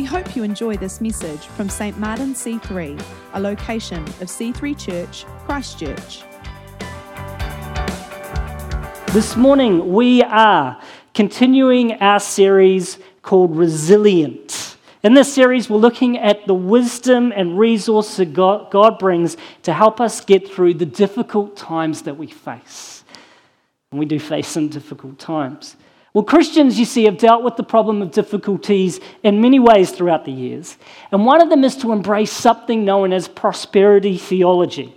We hope you enjoy this message from St. Martin C3, a location of C3 Church, Christchurch. This morning, we are continuing our series called Resilient. In this series, we're looking at the wisdom and resources God, brings to help us get through the difficult times that we face. And we do face some difficult times. Well, Christians, you see, have dealt with the problem of difficulties in many ways throughout the years. And one of them is to embrace something known as prosperity theology.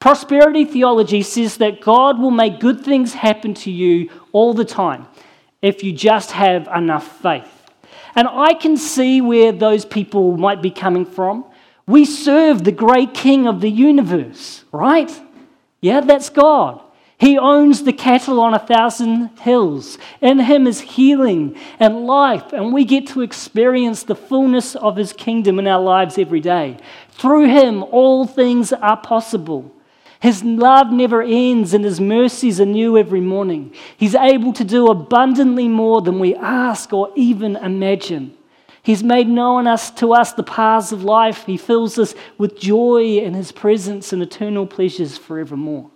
Prosperity theology says that God will make good things happen to you all the time if you just have enough faith. And I can see where those people might be coming from. We serve the great king of the universe, right? Yeah, that's God. He owns the cattle on a thousand hills. In him is healing and life, and we get to experience the fullness of his kingdom in our lives every day. Through him, all things are possible. His love never ends, and his mercies are new every morning. He's able to do abundantly more than we ask or even imagine. He's made known us, to us the paths of life. He fills us with joy in his presence and eternal pleasures forevermore.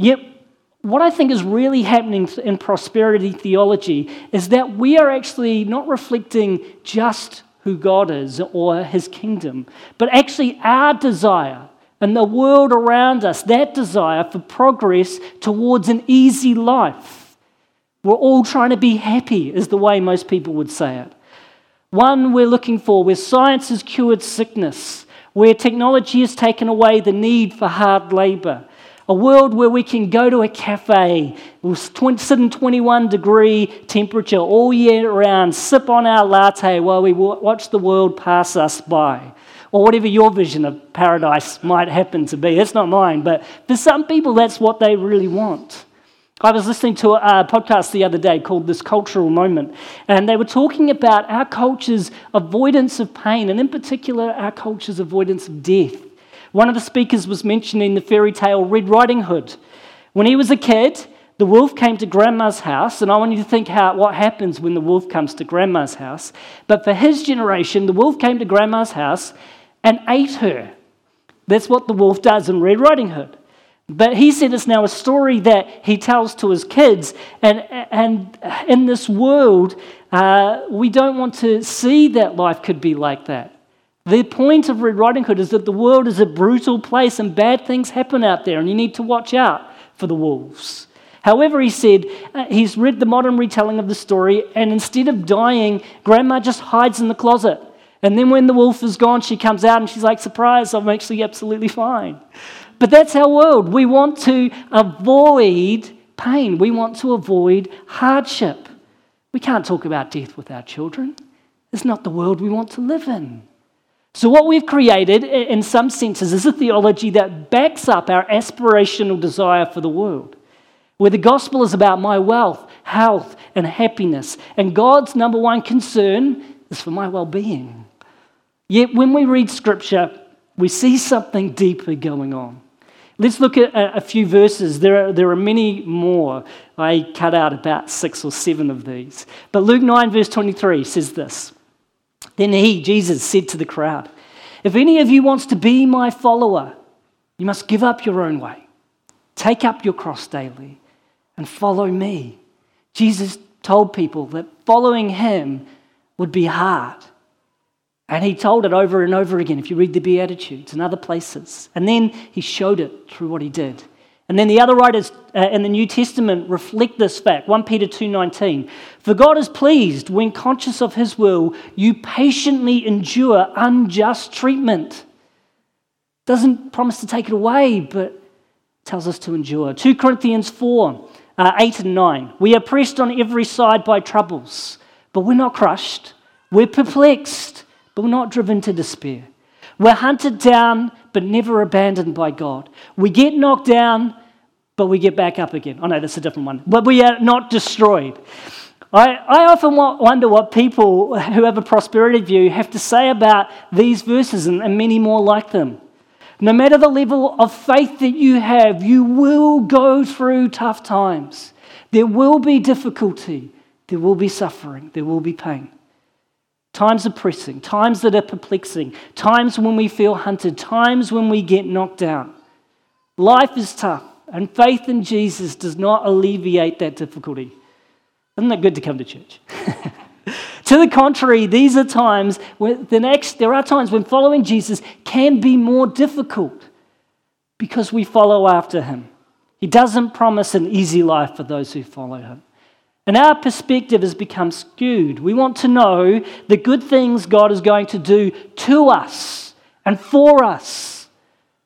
Yet, what I think is really happening in prosperity theology is that we are actually not reflecting just who God is or his kingdom, but actually our desire and the world around us, that desire for progress towards an easy life. We're all trying to be happy, is the way most people would say it. One we're looking for where science has cured sickness, where technology has taken away the need for hard labor, a world where we can go to a cafe, we'll sit in 21 degree temperature all year round, sip on our latte while we watch the world pass us by. Or whatever your vision of paradise might happen to be. It's not mine, but for some people, that's what they really want. I was listening to a podcast the other day called This Cultural Moment, and they were talking about our culture's avoidance of pain, and in particular, our culture's avoidance of death. One of the speakers was mentioning the fairy tale Red Riding Hood. When he was a kid, the wolf came to grandma's house, and I want you to think how, what happens when the wolf comes to grandma's house. But for his generation, the wolf came to grandma's house and ate her. That's what the wolf does in Red Riding Hood. But he said it's now a story that he tells to his kids. And, and in this world, uh, we don't want to see that life could be like that. The point of Red Riding Hood is that the world is a brutal place and bad things happen out there, and you need to watch out for the wolves. However, he said uh, he's read the modern retelling of the story, and instead of dying, Grandma just hides in the closet. And then when the wolf is gone, she comes out and she's like, Surprise, I'm actually absolutely fine. But that's our world. We want to avoid pain, we want to avoid hardship. We can't talk about death with our children. It's not the world we want to live in. So, what we've created, in some senses, is a theology that backs up our aspirational desire for the world, where the gospel is about my wealth, health, and happiness, and God's number one concern is for my well being. Yet, when we read scripture, we see something deeper going on. Let's look at a few verses. There are, there are many more. I cut out about six or seven of these. But Luke 9, verse 23 says this. Then he, Jesus, said to the crowd, If any of you wants to be my follower, you must give up your own way, take up your cross daily, and follow me. Jesus told people that following him would be hard. And he told it over and over again if you read the Beatitudes and other places. And then he showed it through what he did. And then the other writers uh, in the New Testament reflect this fact. 1 Peter 2:19. For God is pleased when conscious of his will, you patiently endure unjust treatment. Doesn't promise to take it away, but tells us to endure. 2 Corinthians 4, uh, 8 and 9. We are pressed on every side by troubles, but we're not crushed. We're perplexed, but we're not driven to despair. We're hunted down, but never abandoned by God. We get knocked down, but we get back up again. Oh, no, that's a different one. But we are not destroyed. I, I often wonder what people who have a prosperity view have to say about these verses and, and many more like them. No matter the level of faith that you have, you will go through tough times. There will be difficulty, there will be suffering, there will be pain. Times are pressing, times that are perplexing, times when we feel hunted, times when we get knocked down. Life is tough, and faith in Jesus does not alleviate that difficulty. Isn't that good to come to church? to the contrary, these are times when the next, there are times when following Jesus can be more difficult because we follow after him. He doesn't promise an easy life for those who follow him. And our perspective has become skewed. We want to know the good things God is going to do to us and for us.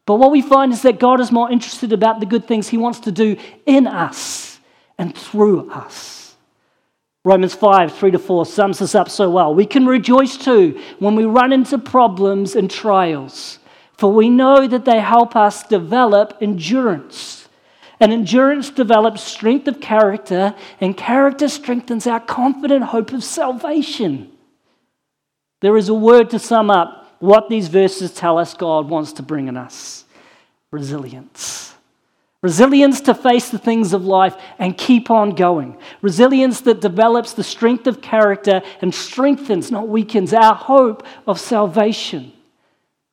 But what we find is that God is more interested about the good things He wants to do in us and through us. Romans 5, 3 to 4 sums this up so well. We can rejoice too when we run into problems and trials, for we know that they help us develop endurance. And endurance develops strength of character, and character strengthens our confident hope of salvation. There is a word to sum up what these verses tell us God wants to bring in us resilience. Resilience to face the things of life and keep on going. Resilience that develops the strength of character and strengthens, not weakens, our hope of salvation.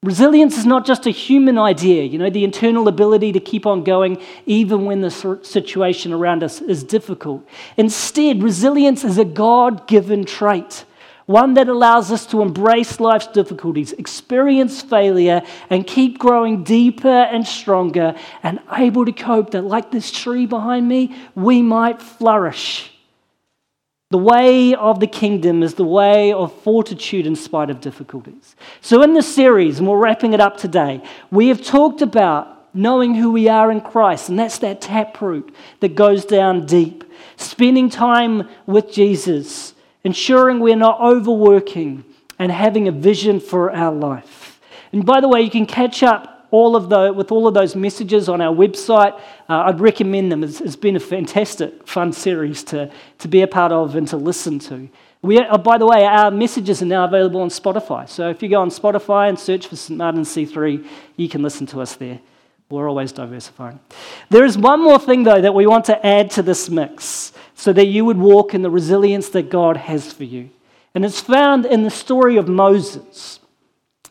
Resilience is not just a human idea, you know, the internal ability to keep on going even when the situation around us is difficult. Instead, resilience is a God given trait, one that allows us to embrace life's difficulties, experience failure, and keep growing deeper and stronger and able to cope that, like this tree behind me, we might flourish. The way of the kingdom is the way of fortitude in spite of difficulties. So, in this series, and we're wrapping it up today, we have talked about knowing who we are in Christ, and that's that taproot that goes down deep. Spending time with Jesus, ensuring we're not overworking, and having a vision for our life. And by the way, you can catch up all of the, with all of those messages on our website. Uh, I'd recommend them. It's, it's been a fantastic, fun series to, to be a part of and to listen to. We, uh, by the way, our messages are now available on Spotify. So if you go on Spotify and search for St. Martin C3, you can listen to us there. We're always diversifying. There is one more thing, though, that we want to add to this mix so that you would walk in the resilience that God has for you. And it's found in the story of Moses.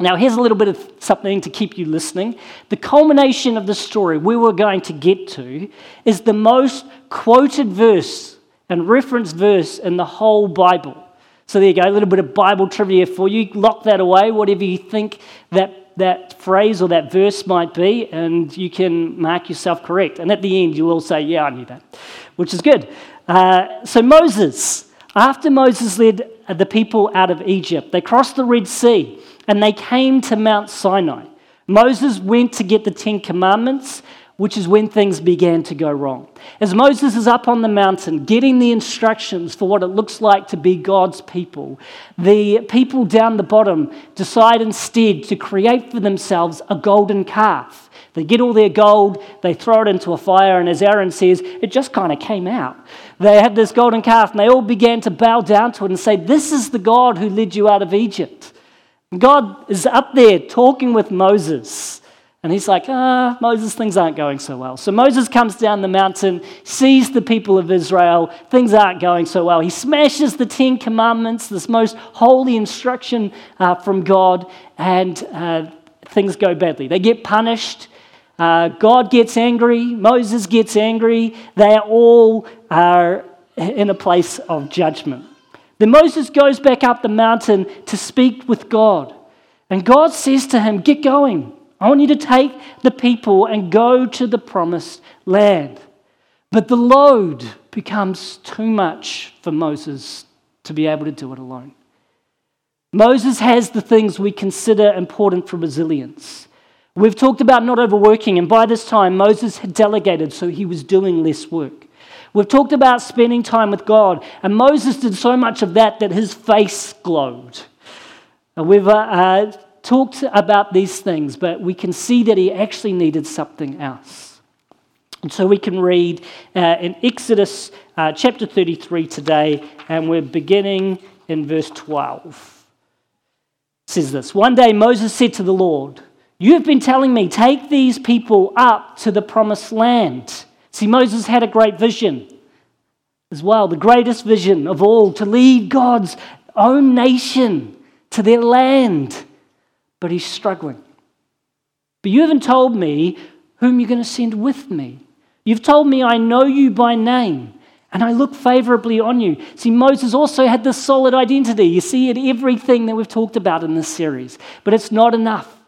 Now, here's a little bit of something to keep you listening. The culmination of the story we were going to get to is the most quoted verse and referenced verse in the whole Bible. So, there you go, a little bit of Bible trivia for you. Lock that away, whatever you think that, that phrase or that verse might be, and you can mark yourself correct. And at the end, you will say, Yeah, I knew that, which is good. Uh, so, Moses, after Moses led the people out of Egypt, they crossed the Red Sea and they came to Mount Sinai. Moses went to get the Ten Commandments, which is when things began to go wrong. As Moses is up on the mountain getting the instructions for what it looks like to be God's people, the people down the bottom decide instead to create for themselves a golden calf. They get all their gold, they throw it into a fire, and as Aaron says, it just kind of came out. They had this golden calf, and they all began to bow down to it and say, This is the God who led you out of Egypt. God is up there talking with Moses. And he's like, ah, Moses, things aren't going so well. So Moses comes down the mountain, sees the people of Israel, things aren't going so well. He smashes the Ten Commandments, this most holy instruction uh, from God, and uh, things go badly. They get punished. Uh, God gets angry. Moses gets angry. They all are in a place of judgment. Then Moses goes back up the mountain to speak with God. And God says to him, Get going. I want you to take the people and go to the promised land. But the load becomes too much for Moses to be able to do it alone. Moses has the things we consider important for resilience. We've talked about not overworking, and by this time, Moses had delegated, so he was doing less work. We've talked about spending time with God, and Moses did so much of that that his face glowed. And we've uh, uh, talked about these things, but we can see that he actually needed something else. And so we can read uh, in Exodus uh, chapter 33 today, and we're beginning in verse 12. It says this One day Moses said to the Lord, You have been telling me, take these people up to the promised land. See, Moses had a great vision as well, the greatest vision of all, to lead God's own nation to their land, but he's struggling. But you haven't told me whom you're going to send with me. You've told me I know you by name and I look favorably on you. See, Moses also had this solid identity. You see it everything that we've talked about in this series, but it's not enough.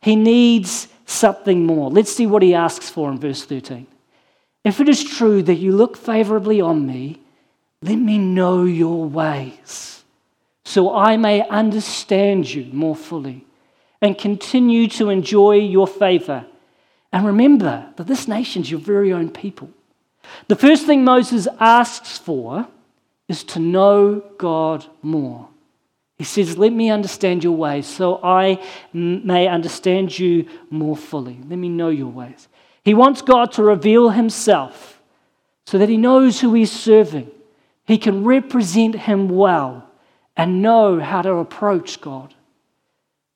He needs something more. Let's see what he asks for in verse 13. If it is true that you look favorably on me, let me know your ways so I may understand you more fully and continue to enjoy your favor. And remember that this nation's your very own people. The first thing Moses asks for is to know God more. He says, Let me understand your ways so I may understand you more fully. Let me know your ways. He wants God to reveal himself so that he knows who he's serving. He can represent him well and know how to approach God.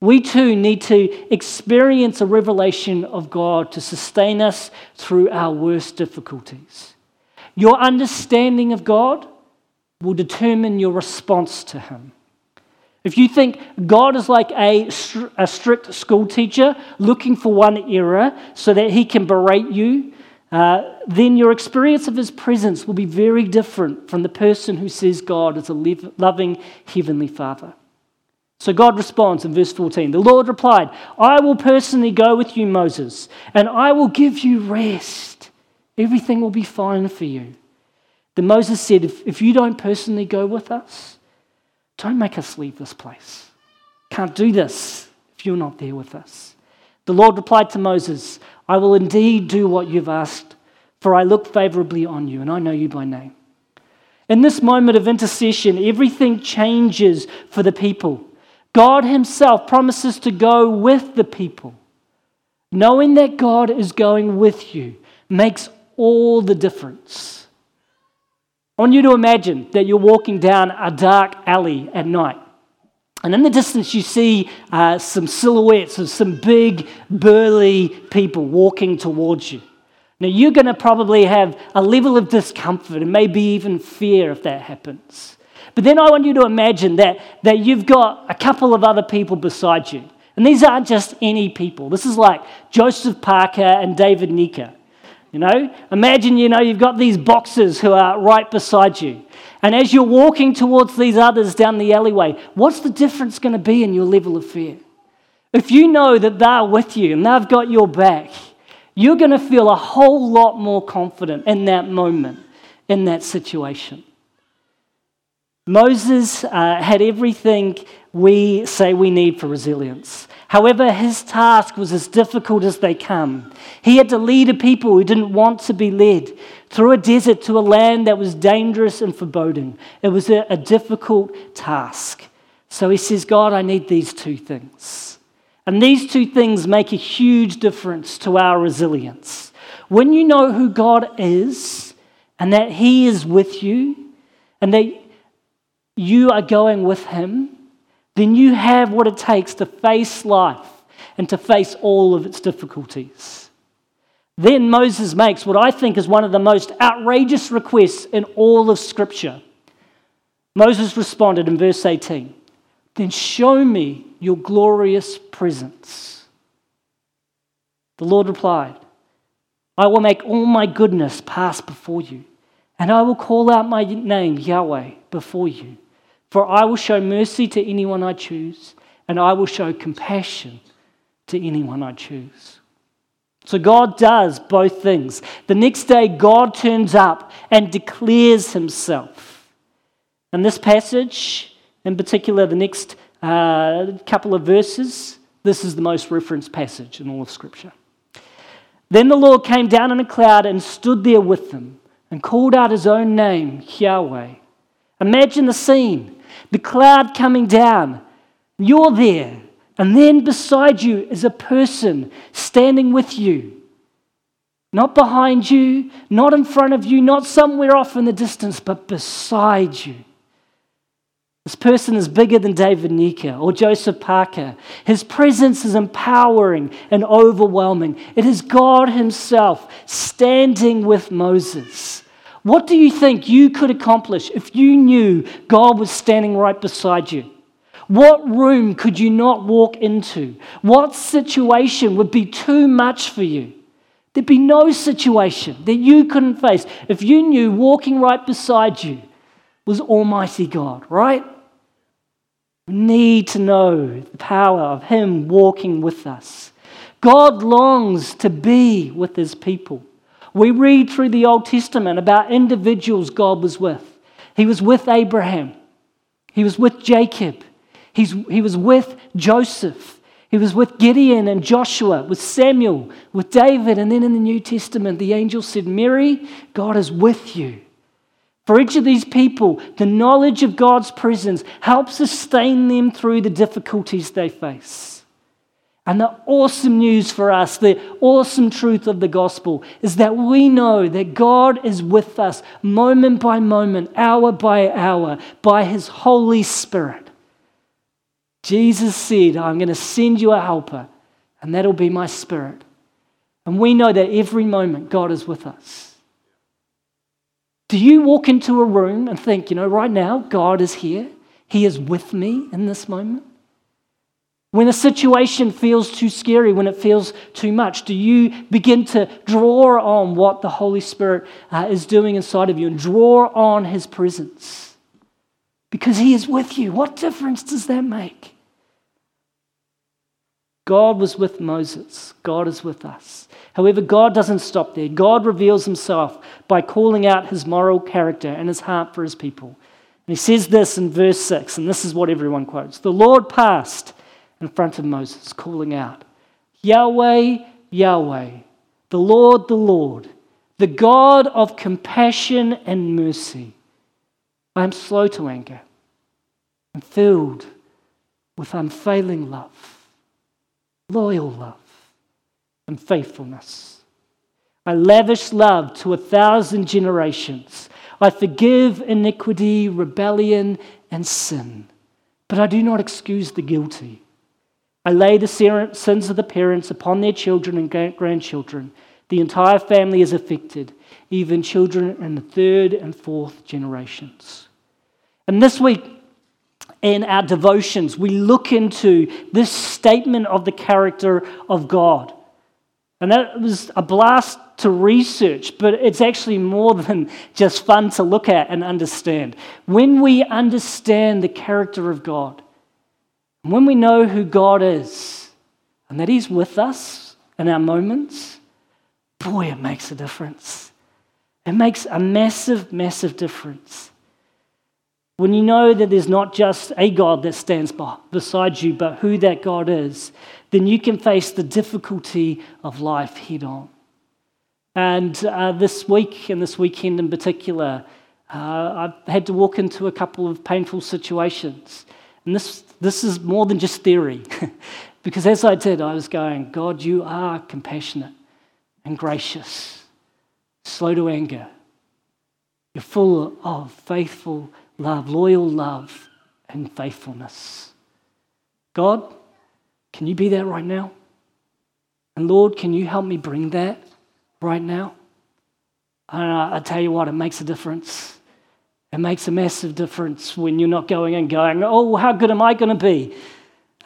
We too need to experience a revelation of God to sustain us through our worst difficulties. Your understanding of God will determine your response to Him. If you think God is like a, a strict school teacher looking for one error so that he can berate you, uh, then your experience of his presence will be very different from the person who says God is a loving heavenly Father. So God responds in verse 14 The Lord replied, I will personally go with you, Moses, and I will give you rest. Everything will be fine for you. Then Moses said, If, if you don't personally go with us, don't make us leave this place. Can't do this if you're not there with us. The Lord replied to Moses, I will indeed do what you've asked, for I look favorably on you, and I know you by name. In this moment of intercession, everything changes for the people. God Himself promises to go with the people. Knowing that God is going with you makes all the difference. I want you to imagine that you're walking down a dark alley at night. And in the distance, you see uh, some silhouettes of some big, burly people walking towards you. Now, you're going to probably have a level of discomfort and maybe even fear if that happens. But then I want you to imagine that, that you've got a couple of other people beside you. And these aren't just any people. This is like Joseph Parker and David Nyika. You know, imagine, you know, you've got these boxers who are right beside you. And as you're walking towards these others down the alleyway, what's the difference going to be in your level of fear? If you know that they're with you and they've got your back, you're going to feel a whole lot more confident in that moment, in that situation. Moses uh, had everything we say we need for resilience. However, his task was as difficult as they come. He had to lead a people who didn't want to be led through a desert to a land that was dangerous and foreboding. It was a, a difficult task. So he says, God, I need these two things. And these two things make a huge difference to our resilience. When you know who God is and that He is with you and that you are going with Him, then you have what it takes to face life and to face all of its difficulties. Then Moses makes what I think is one of the most outrageous requests in all of Scripture. Moses responded in verse 18 Then show me your glorious presence. The Lord replied, I will make all my goodness pass before you, and I will call out my name, Yahweh, before you. For I will show mercy to anyone I choose, and I will show compassion to anyone I choose. So God does both things. The next day, God turns up and declares himself. And this passage, in particular, the next uh, couple of verses, this is the most referenced passage in all of Scripture. Then the Lord came down in a cloud and stood there with them and called out his own name, Yahweh. Imagine the scene the cloud coming down. You're there. And then beside you is a person standing with you. Not behind you, not in front of you, not somewhere off in the distance, but beside you. This person is bigger than David Nyika or Joseph Parker. His presence is empowering and overwhelming. It is God Himself standing with Moses. What do you think you could accomplish if you knew God was standing right beside you? What room could you not walk into? What situation would be too much for you? There'd be no situation that you couldn't face if you knew walking right beside you was Almighty God, right? We need to know the power of Him walking with us. God longs to be with His people. We read through the Old Testament about individuals God was with. He was with Abraham, He was with Jacob, He's, He was with Joseph. He was with Gideon and Joshua, with Samuel, with David, and then in the New Testament, the angel said, Mary, God is with you. For each of these people, the knowledge of God's presence helps sustain them through the difficulties they face. And the awesome news for us, the awesome truth of the gospel, is that we know that God is with us moment by moment, hour by hour, by his Holy Spirit. Jesus said, I'm going to send you a helper, and that'll be my spirit. And we know that every moment God is with us. Do you walk into a room and think, you know, right now, God is here? He is with me in this moment? When a situation feels too scary, when it feels too much, do you begin to draw on what the Holy Spirit uh, is doing inside of you and draw on His presence? Because He is with you. What difference does that make? God was with Moses, God is with us. However, God doesn't stop there. God reveals himself by calling out his moral character and his heart for his people. And he says this in verse 6, and this is what everyone quotes The Lord passed in front of Moses, calling out, Yahweh, Yahweh, the Lord, the Lord, the God of compassion and mercy. I am slow to anger and filled with unfailing love, loyal love and faithfulness. I lavish love to a thousand generations. I forgive iniquity, rebellion, and sin, but I do not excuse the guilty. I lay the sins of the parents upon their children and grandchildren. The entire family is affected, even children in the third and fourth generations. And this week, in our devotions, we look into this statement of the character of God. And that was a blast to research, but it's actually more than just fun to look at and understand. When we understand the character of God, when we know who God is, and that He's with us in our moments, boy, it makes a difference. It makes a massive, massive difference. When you know that there's not just a God that stands by, beside you, but who that God is, then you can face the difficulty of life head on. And uh, this week, and this weekend in particular, uh, I've had to walk into a couple of painful situations. And this, this is more than just theory. because as I did, I was going, God, you are compassionate and gracious, slow to anger. You're full of faithful love, loyal love, and faithfulness. God, can you be that right now? And Lord, can you help me bring that right now? And I, I tell you what, it makes a difference. It makes a massive difference when you're not going and going, oh, how good am I going to be?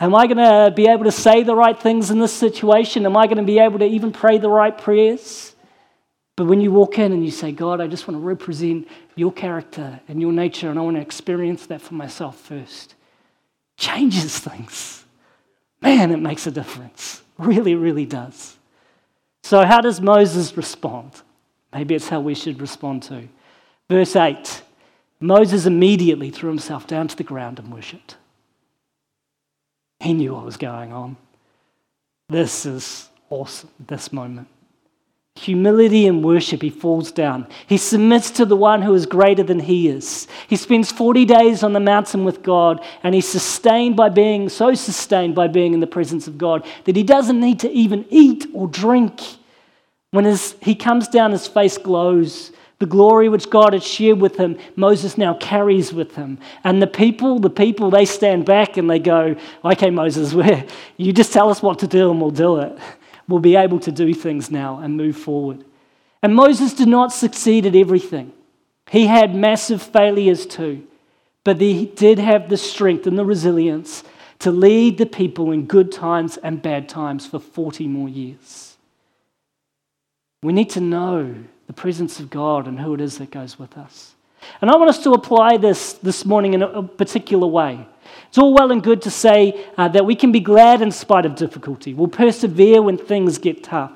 Am I going to be able to say the right things in this situation? Am I going to be able to even pray the right prayers? But when you walk in and you say, God, I just want to represent your character and your nature, and I want to experience that for myself first, changes things man, it makes a difference. Really, really does. So, how does Moses respond? Maybe it's how we should respond to. Verse 8 Moses immediately threw himself down to the ground and worshipped. He knew what was going on. This is awesome, this moment humility and worship, he falls down. He submits to the one who is greater than he is. He spends 40 days on the mountain with God, and he's sustained by being so sustained by being in the presence of God that he doesn't need to even eat or drink. When his, he comes down, his face glows. The glory which God had shared with him, Moses now carries with him. And the people, the people, they stand back and they go, Okay, Moses, you just tell us what to do and we'll do it We'll be able to do things now and move forward. And Moses did not succeed at everything. He had massive failures too, but he did have the strength and the resilience to lead the people in good times and bad times for 40 more years. We need to know the presence of God and who it is that goes with us. And I want us to apply this this morning in a particular way. It's all well and good to say uh, that we can be glad in spite of difficulty. We'll persevere when things get tough.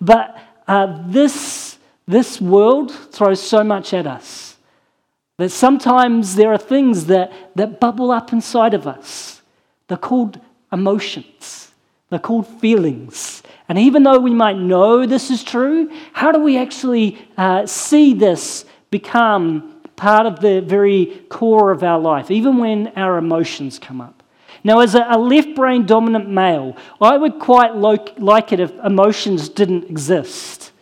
But uh, this, this world throws so much at us that sometimes there are things that, that bubble up inside of us. They're called emotions, they're called feelings. And even though we might know this is true, how do we actually uh, see this become part of the very core of our life, even when our emotions come up? Now, as a left brain dominant male, I would quite like it if emotions didn't exist.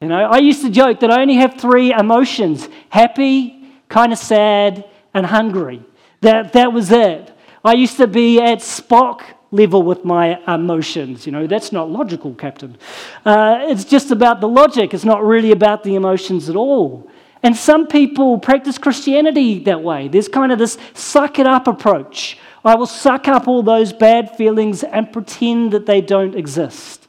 You know, I used to joke that I only have three emotions happy, kind of sad, and hungry. That, that was it. I used to be at Spock level with my emotions. You know, that's not logical, Captain. Uh, it's just about the logic, it's not really about the emotions at all. And some people practice Christianity that way. There's kind of this suck it up approach. I will suck up all those bad feelings and pretend that they don't exist.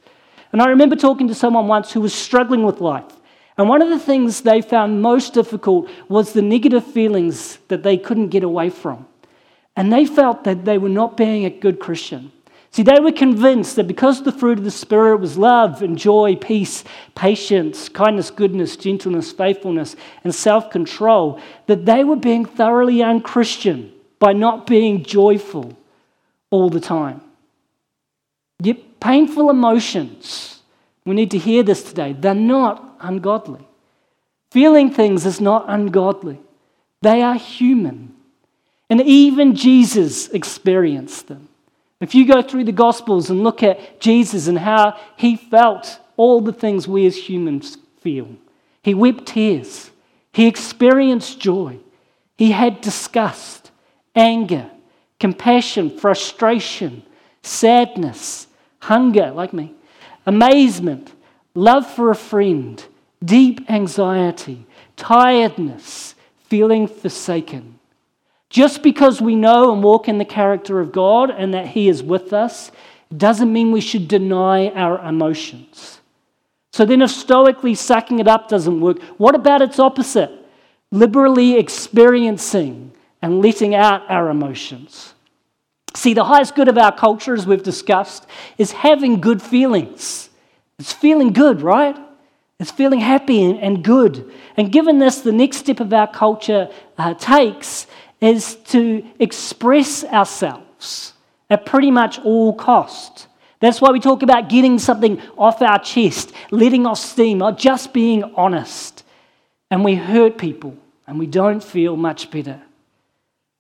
And I remember talking to someone once who was struggling with life. And one of the things they found most difficult was the negative feelings that they couldn't get away from. And they felt that they were not being a good Christian. See, they were convinced that because the fruit of the Spirit was love and joy, peace, patience, kindness, goodness, gentleness, faithfulness, and self control, that they were being thoroughly unchristian by not being joyful all the time. Yet, painful emotions, we need to hear this today, they're not ungodly. Feeling things is not ungodly, they are human. And even Jesus experienced them. If you go through the Gospels and look at Jesus and how he felt all the things we as humans feel, he wept tears, he experienced joy, he had disgust, anger, compassion, frustration, sadness, hunger, like me, amazement, love for a friend, deep anxiety, tiredness, feeling forsaken. Just because we know and walk in the character of God and that He is with us doesn't mean we should deny our emotions. So then, if stoically sucking it up doesn't work, what about its opposite? Liberally experiencing and letting out our emotions. See, the highest good of our culture, as we've discussed, is having good feelings. It's feeling good, right? It's feeling happy and good. And given this, the next step of our culture uh, takes is to express ourselves at pretty much all cost. That's why we talk about getting something off our chest, letting off steam, not just being honest. And we hurt people and we don't feel much better.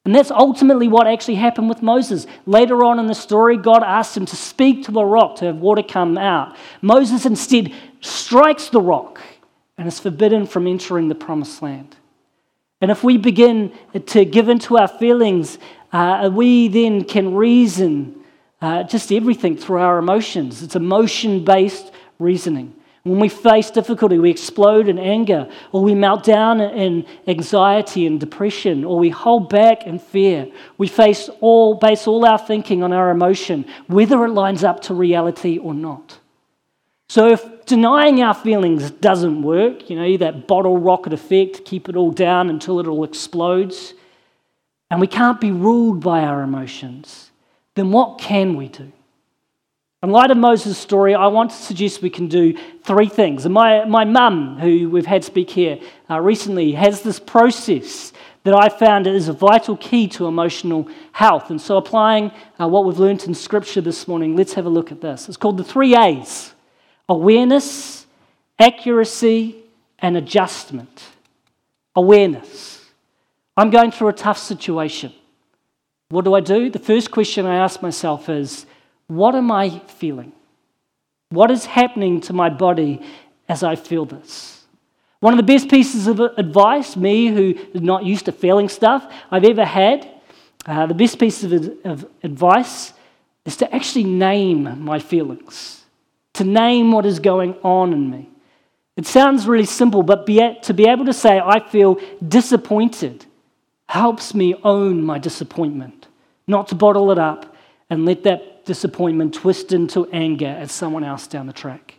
And that's ultimately what actually happened with Moses. Later on in the story, God asked him to speak to the rock to have water come out. Moses instead strikes the rock and is forbidden from entering the promised land. And if we begin to give into our feelings, uh, we then can reason uh, just everything through our emotions. It's emotion based reasoning. When we face difficulty, we explode in anger, or we melt down in anxiety and depression, or we hold back in fear. We face all, base all our thinking on our emotion, whether it lines up to reality or not. So if denying our feelings doesn't work, you know, that bottle rocket effect, keep it all down until it all explodes, and we can't be ruled by our emotions, then what can we do? In light of Moses' story, I want to suggest we can do three things. And my, my mum, who we've had speak here uh, recently, has this process that I found is a vital key to emotional health. And so, applying uh, what we've learned in Scripture this morning, let's have a look at this. It's called the three A's awareness, accuracy, and adjustment. Awareness. I'm going through a tough situation. What do I do? The first question I ask myself is what am I feeling? What is happening to my body as I feel this? One of the best pieces of advice, me who is not used to feeling stuff, I've ever had, uh, the best piece of, of advice is to actually name my feelings to name what is going on in me. It sounds really simple, but be, to be able to say, I feel disappointed, helps me own my disappointment, not to bottle it up and let that disappointment twist into anger at someone else down the track.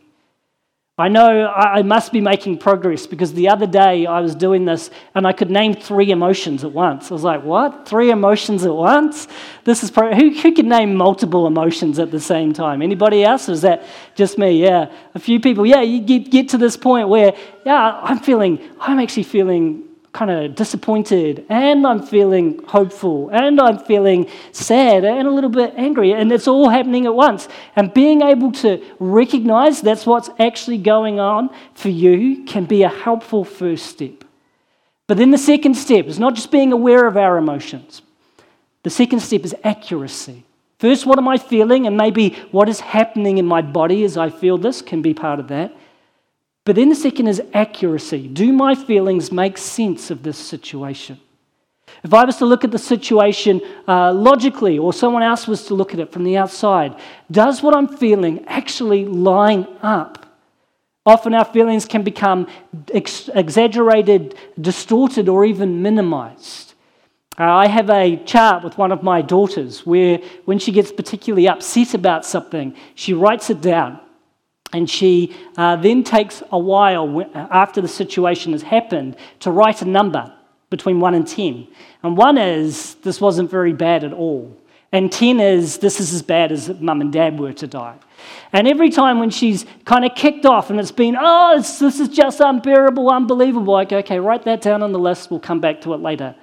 I know I must be making progress because the other day I was doing this and I could name three emotions at once. I was like, what? Three emotions at once? This is pro- who, who can name multiple emotions at the same time? Anybody else? Or is that just me? Yeah. A few people. Yeah, you get, get to this point where, yeah, I'm feeling, I'm actually feeling kind of disappointed and I'm feeling hopeful and I'm feeling sad and a little bit angry. And it's all happening at once. And being able to recognize that's what's actually going on for you can be a helpful first step. But then the second step is not just being aware of our emotions, the second step is accuracy. First, what am I feeling? And maybe what is happening in my body as I feel this can be part of that. But then the second is accuracy. Do my feelings make sense of this situation? If I was to look at the situation uh, logically, or someone else was to look at it from the outside, does what I'm feeling actually line up? Often our feelings can become ex- exaggerated, distorted, or even minimized. Uh, I have a chart with one of my daughters where, when she gets particularly upset about something, she writes it down. And she uh, then takes a while after the situation has happened to write a number between 1 and 10. And 1 is, this wasn't very bad at all. And 10 is, this is as bad as mum and dad were to die. And every time when she's kind of kicked off and it's been, oh, it's, this is just unbearable, unbelievable, I go, okay, write that down on the list, we'll come back to it later.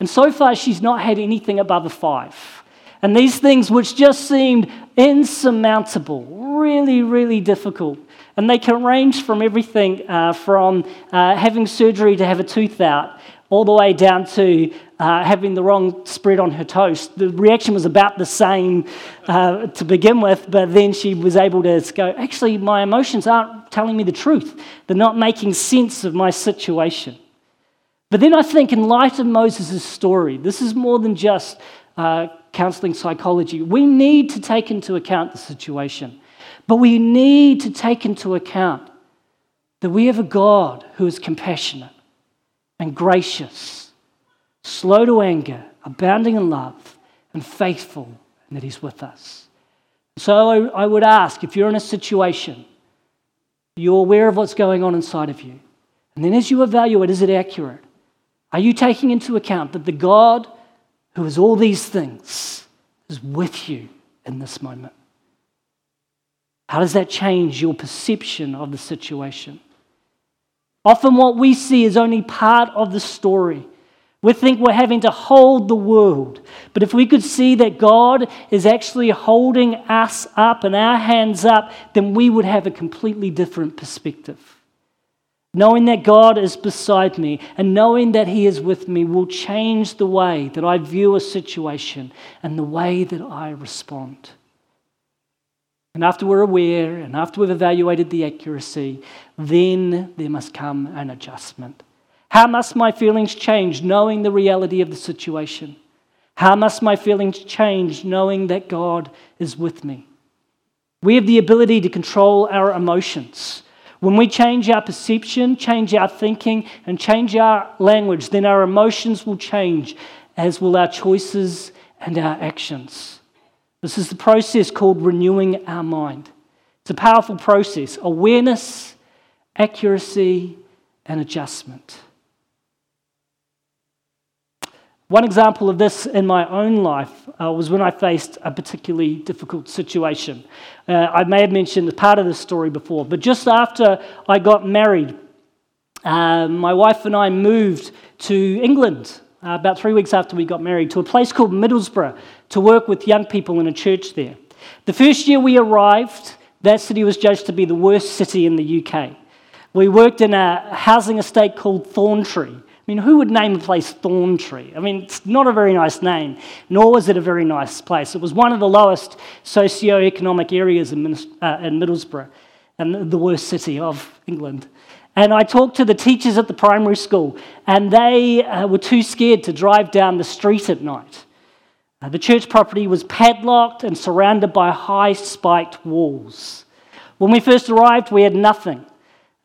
And so far, she's not had anything above a 5. And these things which just seemed insurmountable, really, really difficult. And they can range from everything uh, from uh, having surgery to have a tooth out, all the way down to uh, having the wrong spread on her toast. The reaction was about the same uh, to begin with, but then she was able to go, actually, my emotions aren't telling me the truth. They're not making sense of my situation. But then I think, in light of Moses' story, this is more than just uh, counseling psychology. We need to take into account the situation, but we need to take into account that we have a God who is compassionate and gracious, slow to anger, abounding in love, and faithful, and that He's with us. So I would ask if you're in a situation, you're aware of what's going on inside of you. And then as you evaluate, is it accurate? Are you taking into account that the God who is all these things, is with you in this moment. How does that change your perception of the situation? Often, what we see is only part of the story. We think we're having to hold the world. But if we could see that God is actually holding us up and our hands up, then we would have a completely different perspective. Knowing that God is beside me and knowing that He is with me will change the way that I view a situation and the way that I respond. And after we're aware and after we've evaluated the accuracy, then there must come an adjustment. How must my feelings change knowing the reality of the situation? How must my feelings change knowing that God is with me? We have the ability to control our emotions. When we change our perception, change our thinking, and change our language, then our emotions will change, as will our choices and our actions. This is the process called renewing our mind. It's a powerful process awareness, accuracy, and adjustment. One example of this in my own life uh, was when I faced a particularly difficult situation. Uh, I may have mentioned part of this story before, but just after I got married, uh, my wife and I moved to England uh, about three weeks after we got married to a place called Middlesbrough to work with young people in a church there. The first year we arrived, that city was judged to be the worst city in the UK. We worked in a housing estate called Thorntree. I mean, who would name a place Thorntree? I mean, it's not a very nice name, nor was it a very nice place. It was one of the lowest socio-economic areas in, uh, in Middlesbrough and the worst city of England. And I talked to the teachers at the primary school, and they uh, were too scared to drive down the street at night. Uh, the church property was padlocked and surrounded by high spiked walls. When we first arrived, we had nothing.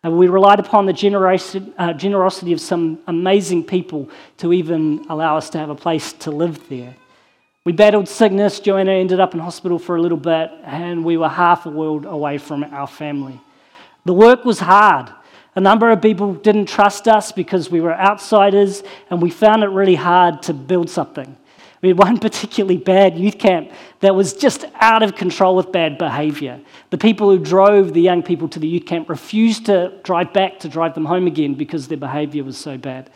And we relied upon the generosity, uh, generosity of some amazing people to even allow us to have a place to live there. We battled sickness. Joanna ended up in hospital for a little bit, and we were half a world away from our family. The work was hard. A number of people didn't trust us because we were outsiders, and we found it really hard to build something. We had one particularly bad youth camp that was just out of control with bad behavior. The people who drove the young people to the youth camp refused to drive back to drive them home again because their behavior was so bad.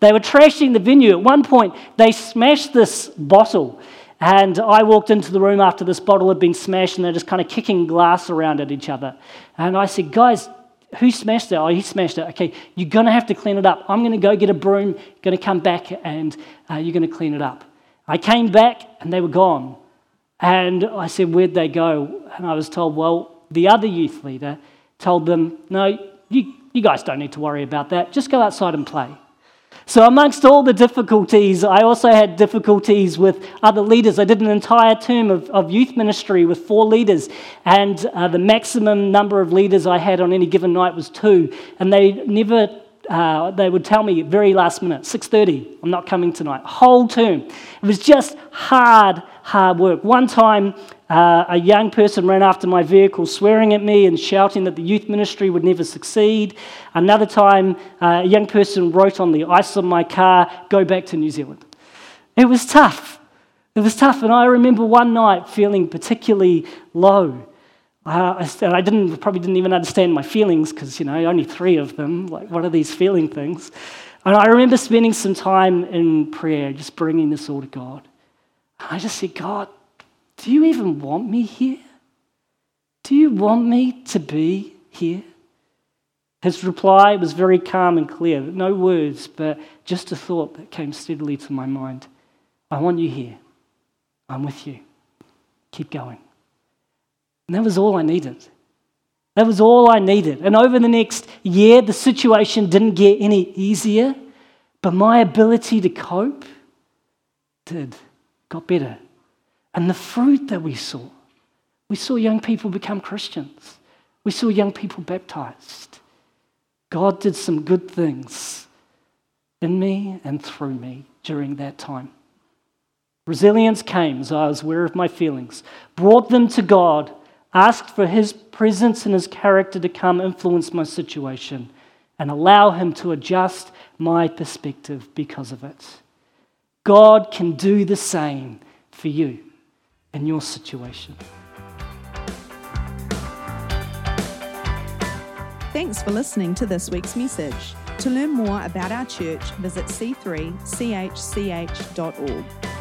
They were trashing the venue. At one point, they smashed this bottle. And I walked into the room after this bottle had been smashed, and they're just kind of kicking glass around at each other. And I said, Guys, who smashed it? Oh, he smashed it. Okay, you're going to have to clean it up. I'm going to go get a broom, going to come back, and uh, you're going to clean it up. I came back and they were gone. And I said, Where'd they go? And I was told, Well, the other youth leader told them, No, you, you guys don't need to worry about that. Just go outside and play. So, amongst all the difficulties, I also had difficulties with other leaders. I did an entire term of, of youth ministry with four leaders, and uh, the maximum number of leaders I had on any given night was two, and they never uh, they would tell me very last minute, 6.30, I'm not coming tonight. Whole term. It was just hard, hard work. One time, uh, a young person ran after my vehicle, swearing at me and shouting that the youth ministry would never succeed. Another time, uh, a young person wrote on the ice of my car, go back to New Zealand. It was tough. It was tough. And I remember one night feeling particularly low. Uh, I didn't, probably didn't even understand my feelings because, you know, only three of them. Like, what are these feeling things? And I remember spending some time in prayer, just bringing this all to God. I just said, God, do you even want me here? Do you want me to be here? His reply was very calm and clear. No words, but just a thought that came steadily to my mind. I want you here. I'm with you. Keep going. And that was all I needed. That was all I needed. And over the next year, the situation didn't get any easier, but my ability to cope did, got better. And the fruit that we saw, we saw young people become Christians, we saw young people baptized. God did some good things in me and through me during that time. Resilience came as I was aware of my feelings, brought them to God asked for his presence and his character to come influence my situation and allow him to adjust my perspective because of it. God can do the same for you in your situation. Thanks for listening to this week's message. To learn more about our church, visit c3chch.org.